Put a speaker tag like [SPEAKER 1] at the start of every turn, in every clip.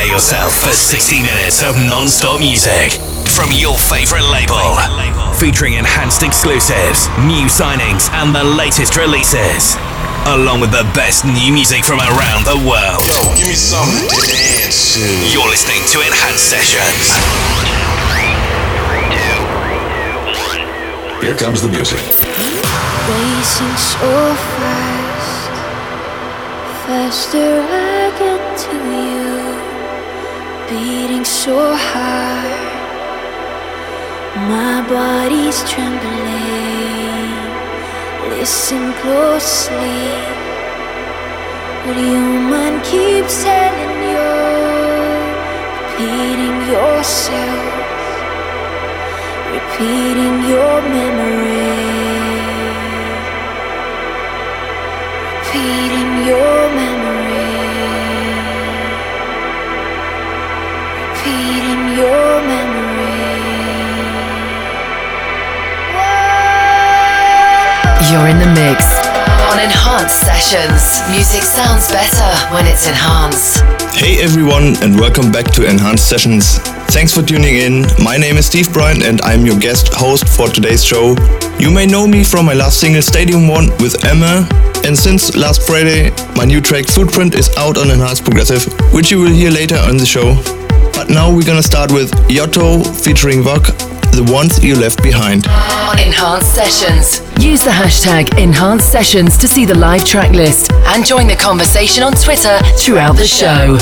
[SPEAKER 1] Prepare yourself for 60 minutes of non-stop music from your favorite label. Featuring enhanced exclusives, new signings, and the latest releases. Along with the best new music from around the world.
[SPEAKER 2] Yo, give me something to dance to.
[SPEAKER 1] You're listening to Enhanced Sessions.
[SPEAKER 3] Here comes the music.
[SPEAKER 4] Racing so fast, faster I get to you, beating so hard, my body's trembling. Listen closely, what mind keeps telling you, repeating yourself, repeating your memory. repeating your memory,
[SPEAKER 5] You're in the mix on Enhanced Sessions. Music sounds better when it's enhanced.
[SPEAKER 6] Hey everyone, and welcome back to Enhanced Sessions. Thanks for tuning in. My name is Steve Brian, and I'm your guest host for today's show. You may know me from my last single, Stadium One, with Emma. And since last Friday, my new track Footprint is out on Enhanced Progressive, which you will hear later on the show. But now we're gonna start with Yotto featuring Vok, The Ones You Left Behind.
[SPEAKER 5] On Enhanced Sessions. Use the hashtag Enhanced Sessions to see the live track list and join the conversation on Twitter throughout the show.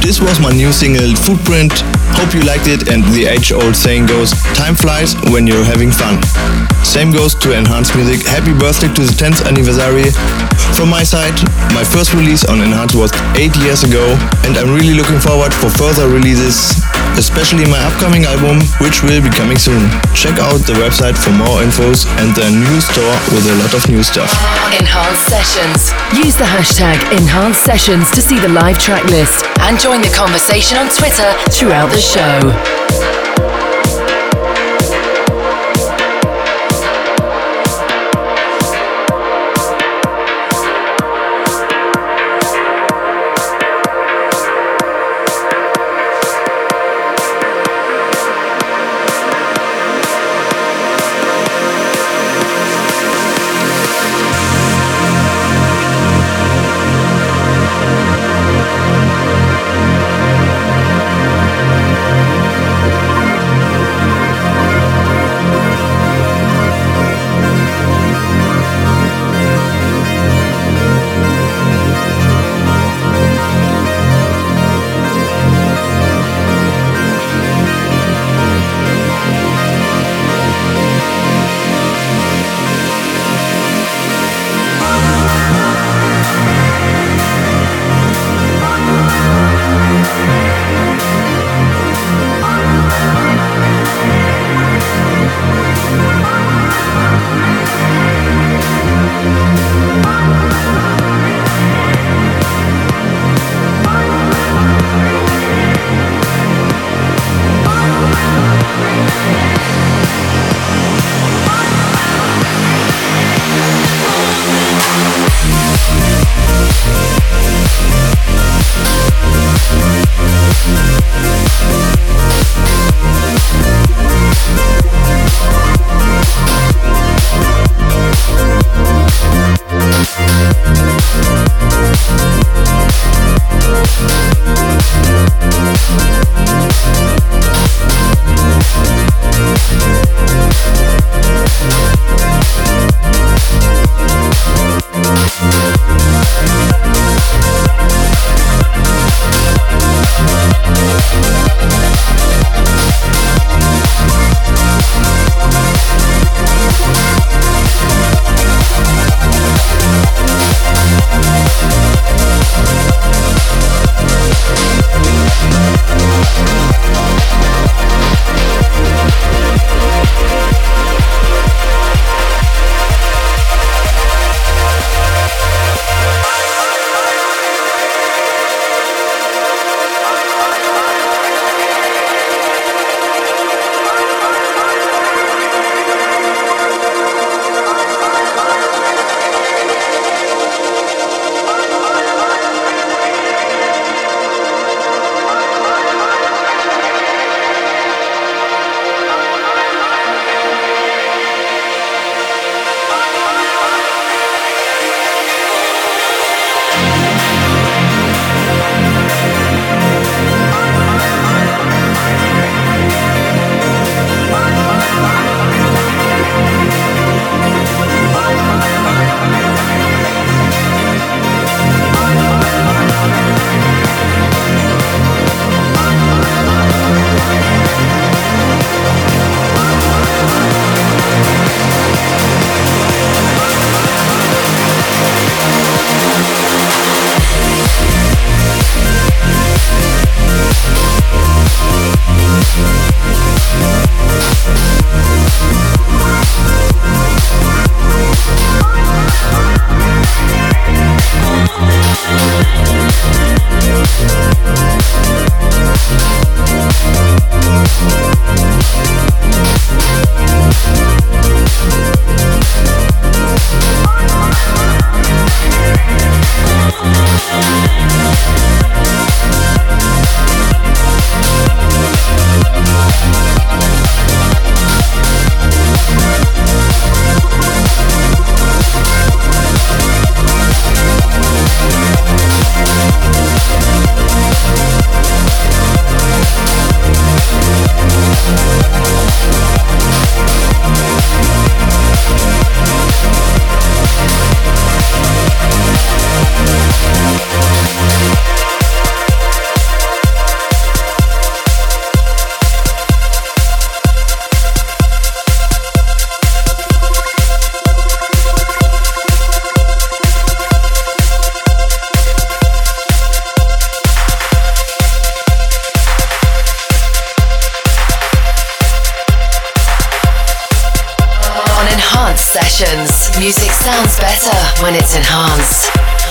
[SPEAKER 6] This was my new single, Footprint. Hope you liked it and the age-old saying goes, time flies when you're having fun. Same goes to Enhanced Music. Happy birthday to the 10th anniversary. From my side, my first release on Enhanced was 8 years ago and I'm really looking forward for further releases especially my upcoming album, which will be coming soon. Check out the website for more infos and their new store with a lot of new stuff.
[SPEAKER 5] Enhanced Sessions. Use the hashtag Enhanced Sessions to see the live track list and join the conversation on Twitter throughout the show. Sessions. Music sounds better when it's enhanced.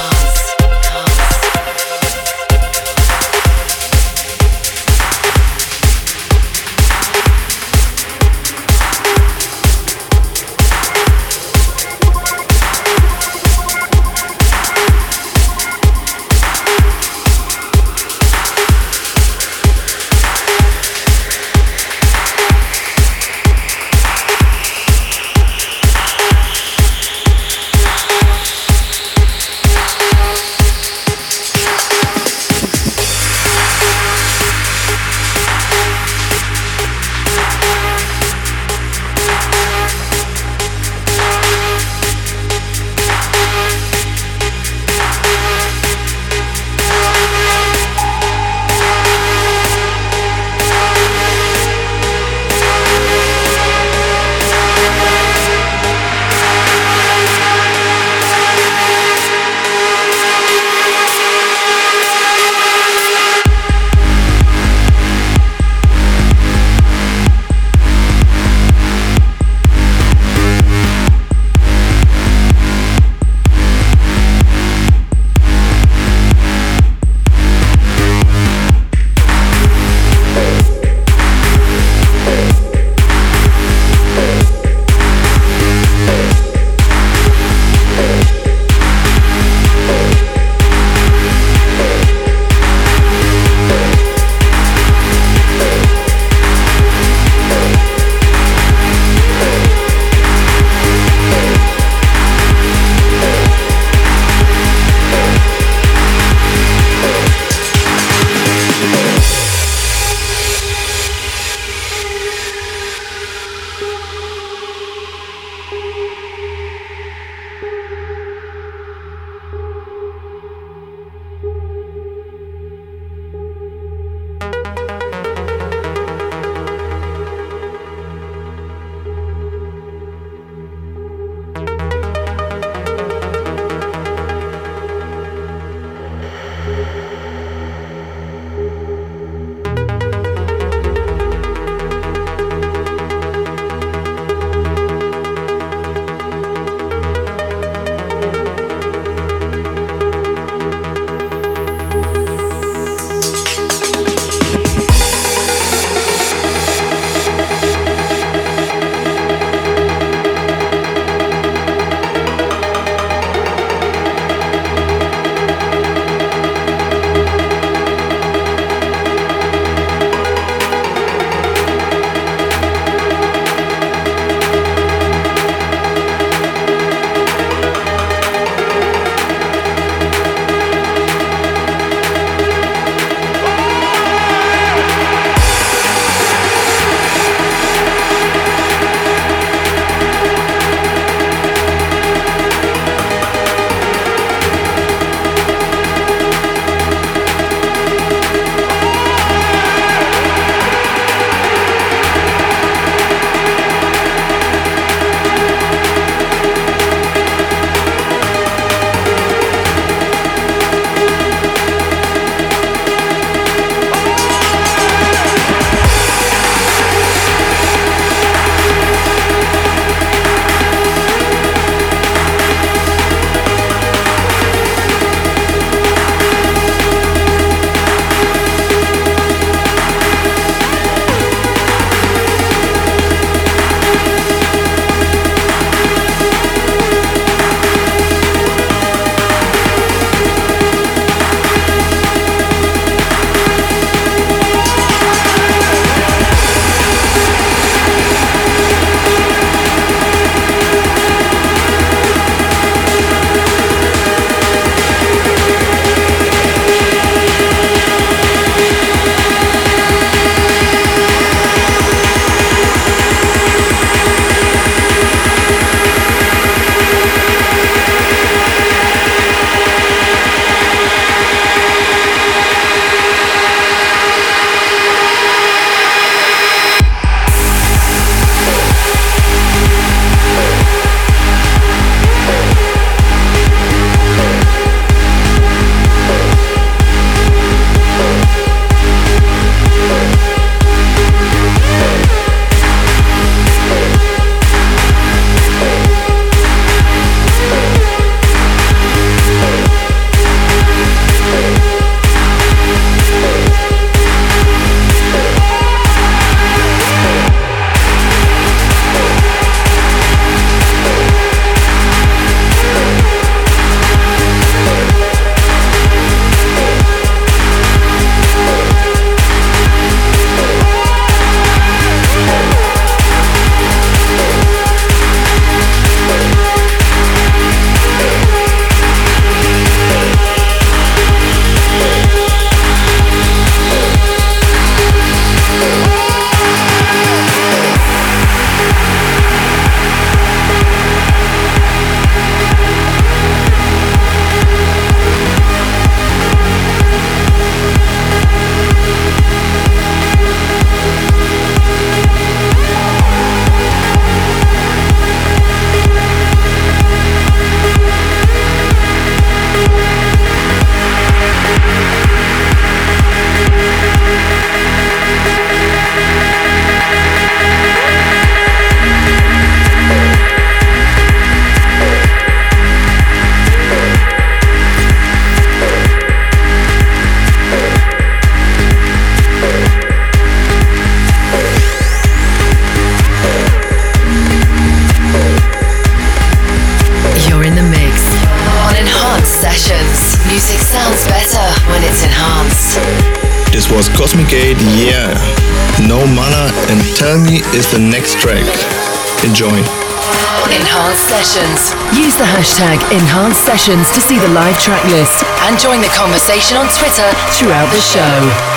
[SPEAKER 4] Sessions. Use the hashtag Enhanced Sessions to see the live track list and join the conversation on Twitter throughout the show.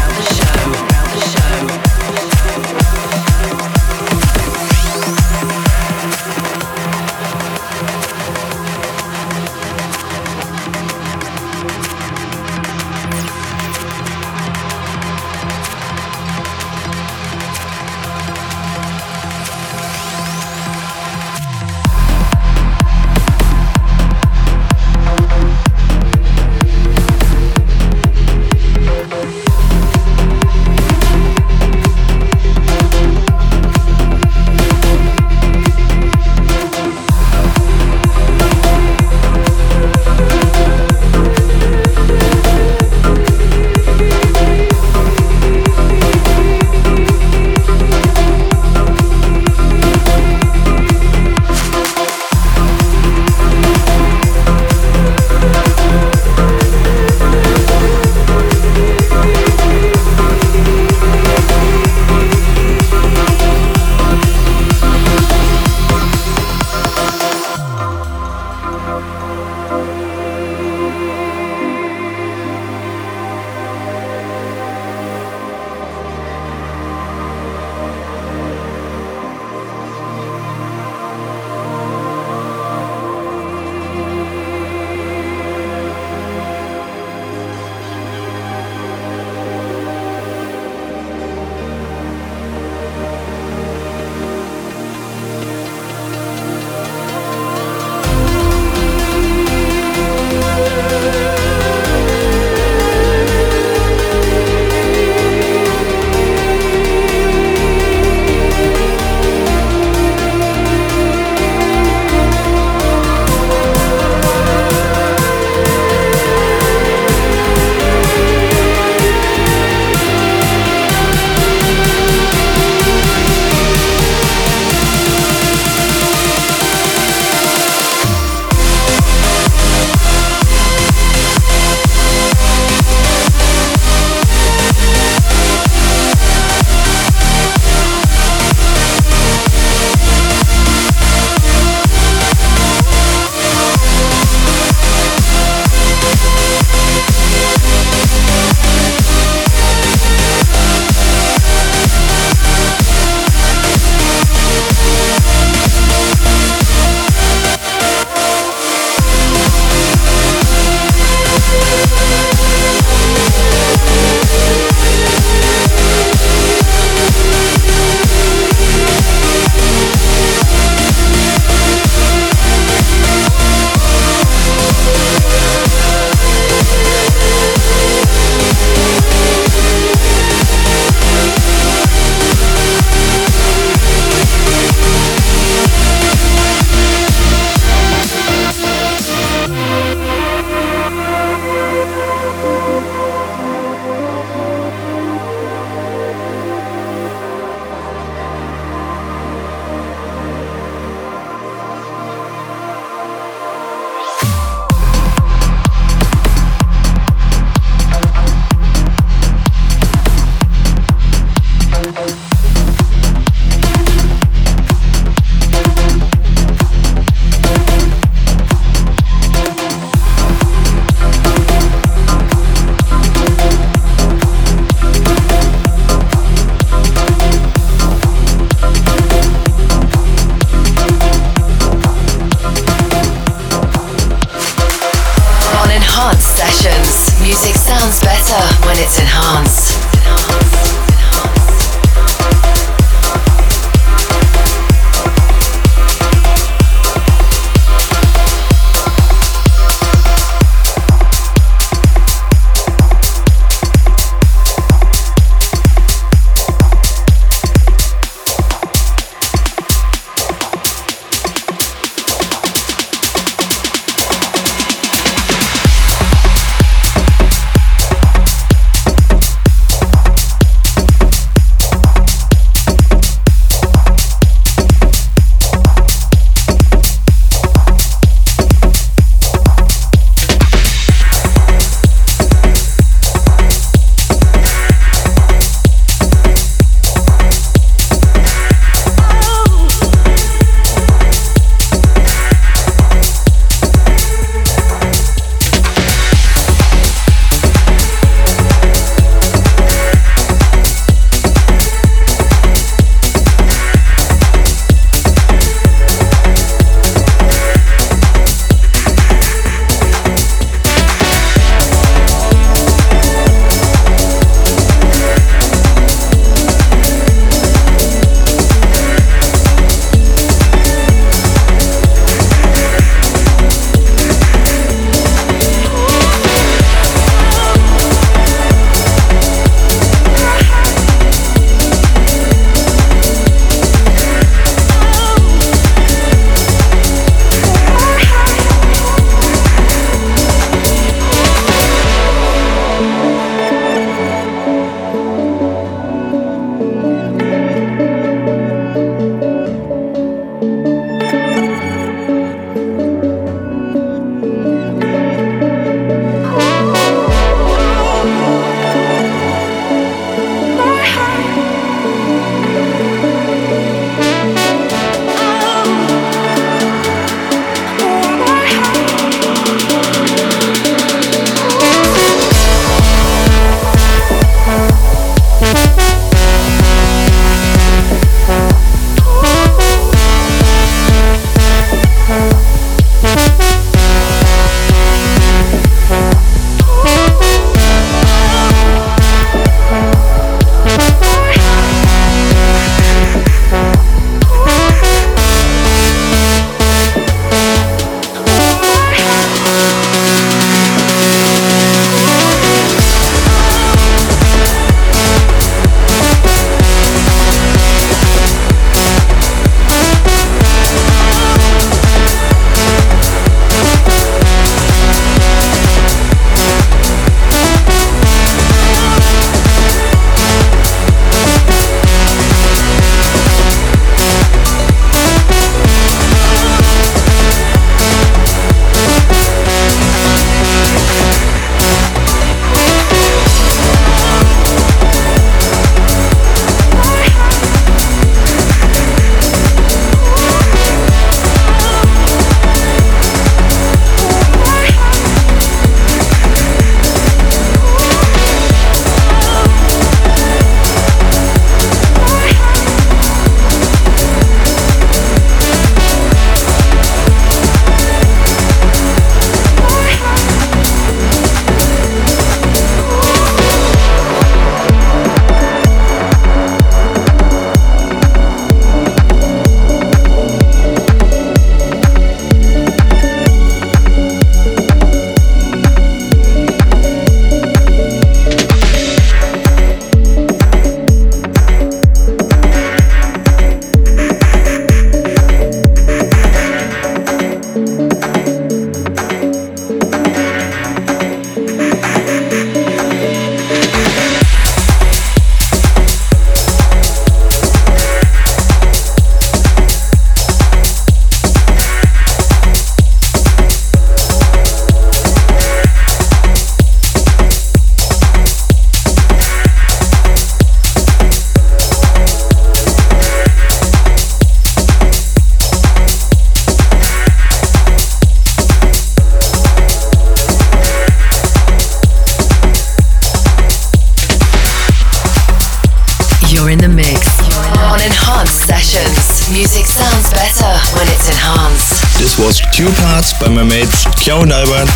[SPEAKER 6] Mates Kjau.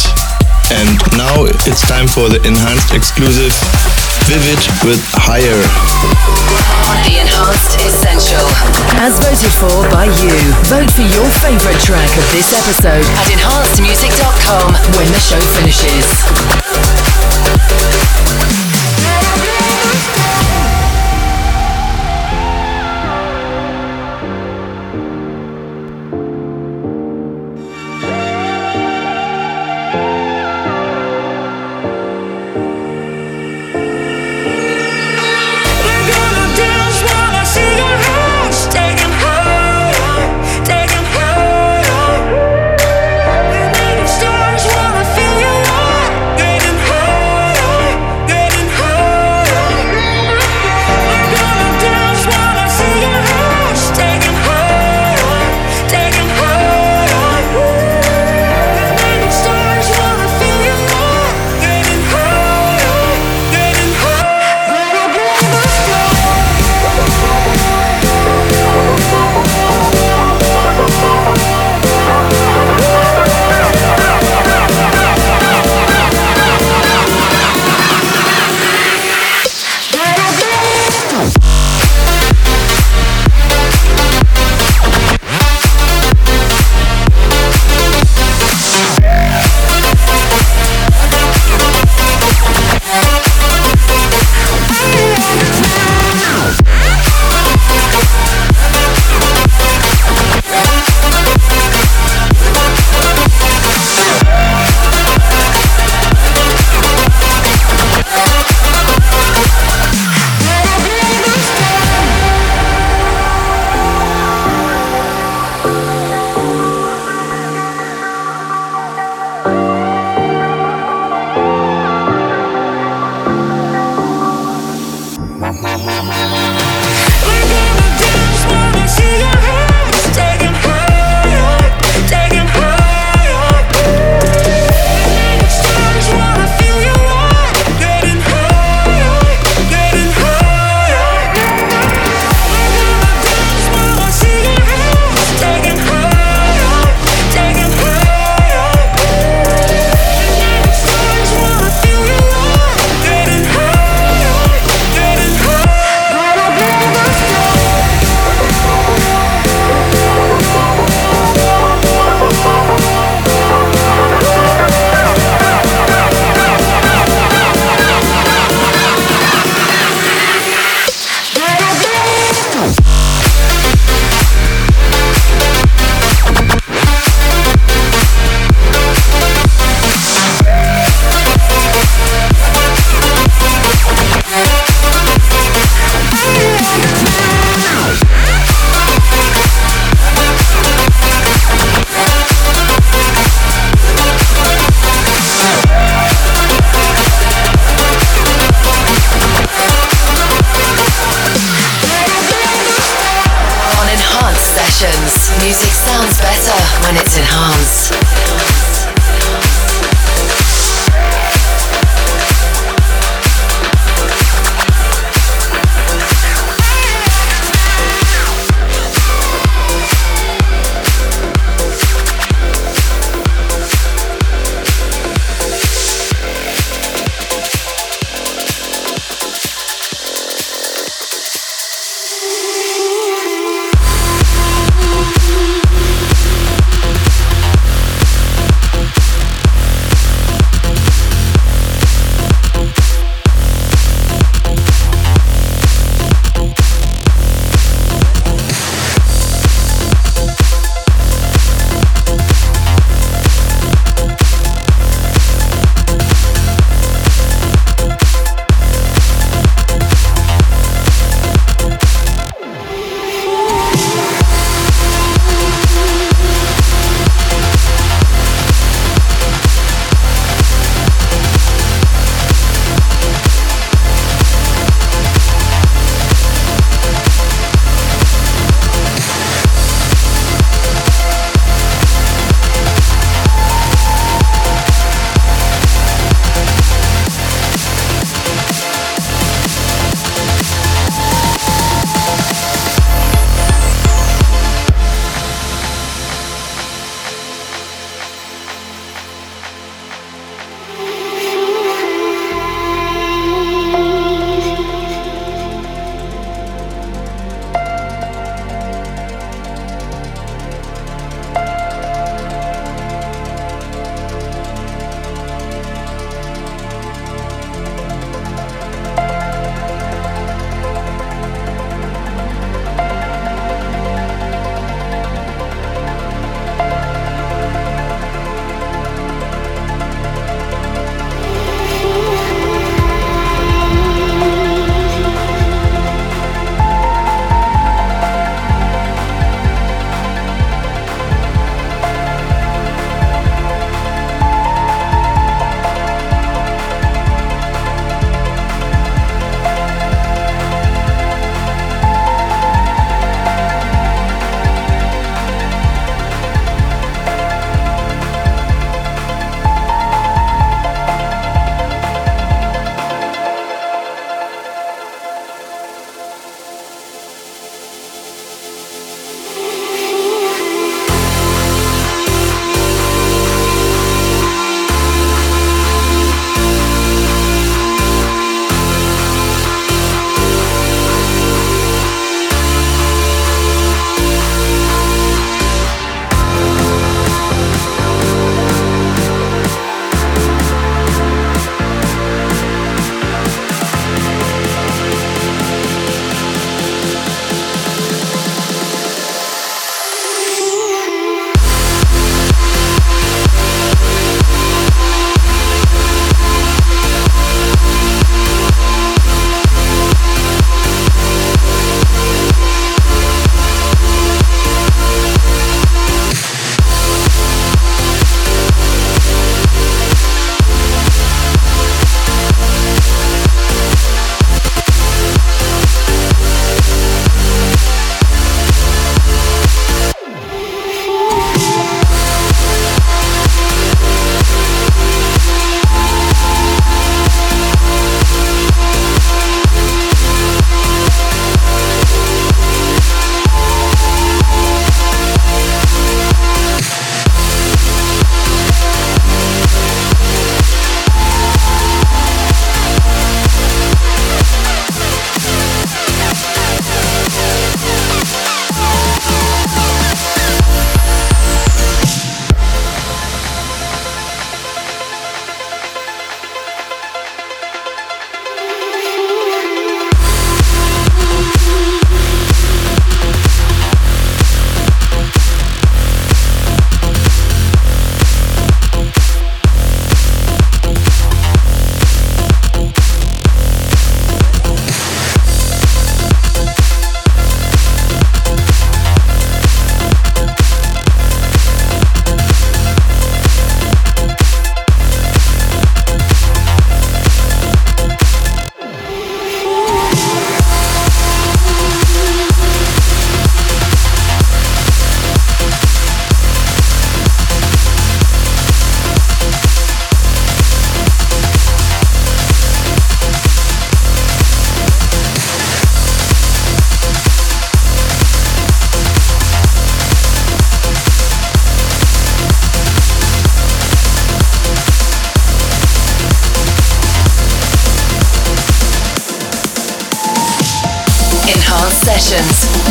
[SPEAKER 6] And now it's time for the enhanced exclusive Vivid with Higher.
[SPEAKER 5] The Enhanced Essential. As voted for by you. Vote for your favorite track of this episode at enhancedmusic.com when the show finishes.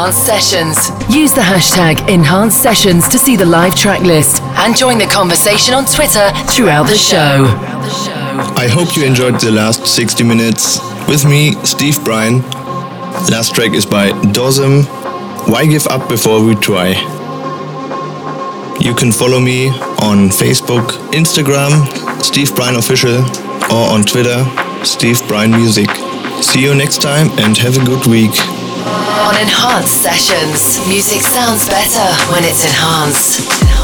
[SPEAKER 5] Enhanced Sessions. Use the hashtag Enhanced Sessions to see the live track list and join the conversation on Twitter throughout the show.
[SPEAKER 6] I hope you enjoyed the last 60 minutes with me, Steve Brian. Last track is by Dosm. Why give up before we try? You can follow me on Facebook, Instagram, Steve Brian Official, or on Twitter, Steve Brian Music. See you next time and have a good week.
[SPEAKER 5] On Enhanced Sessions, music sounds better when it's enhanced.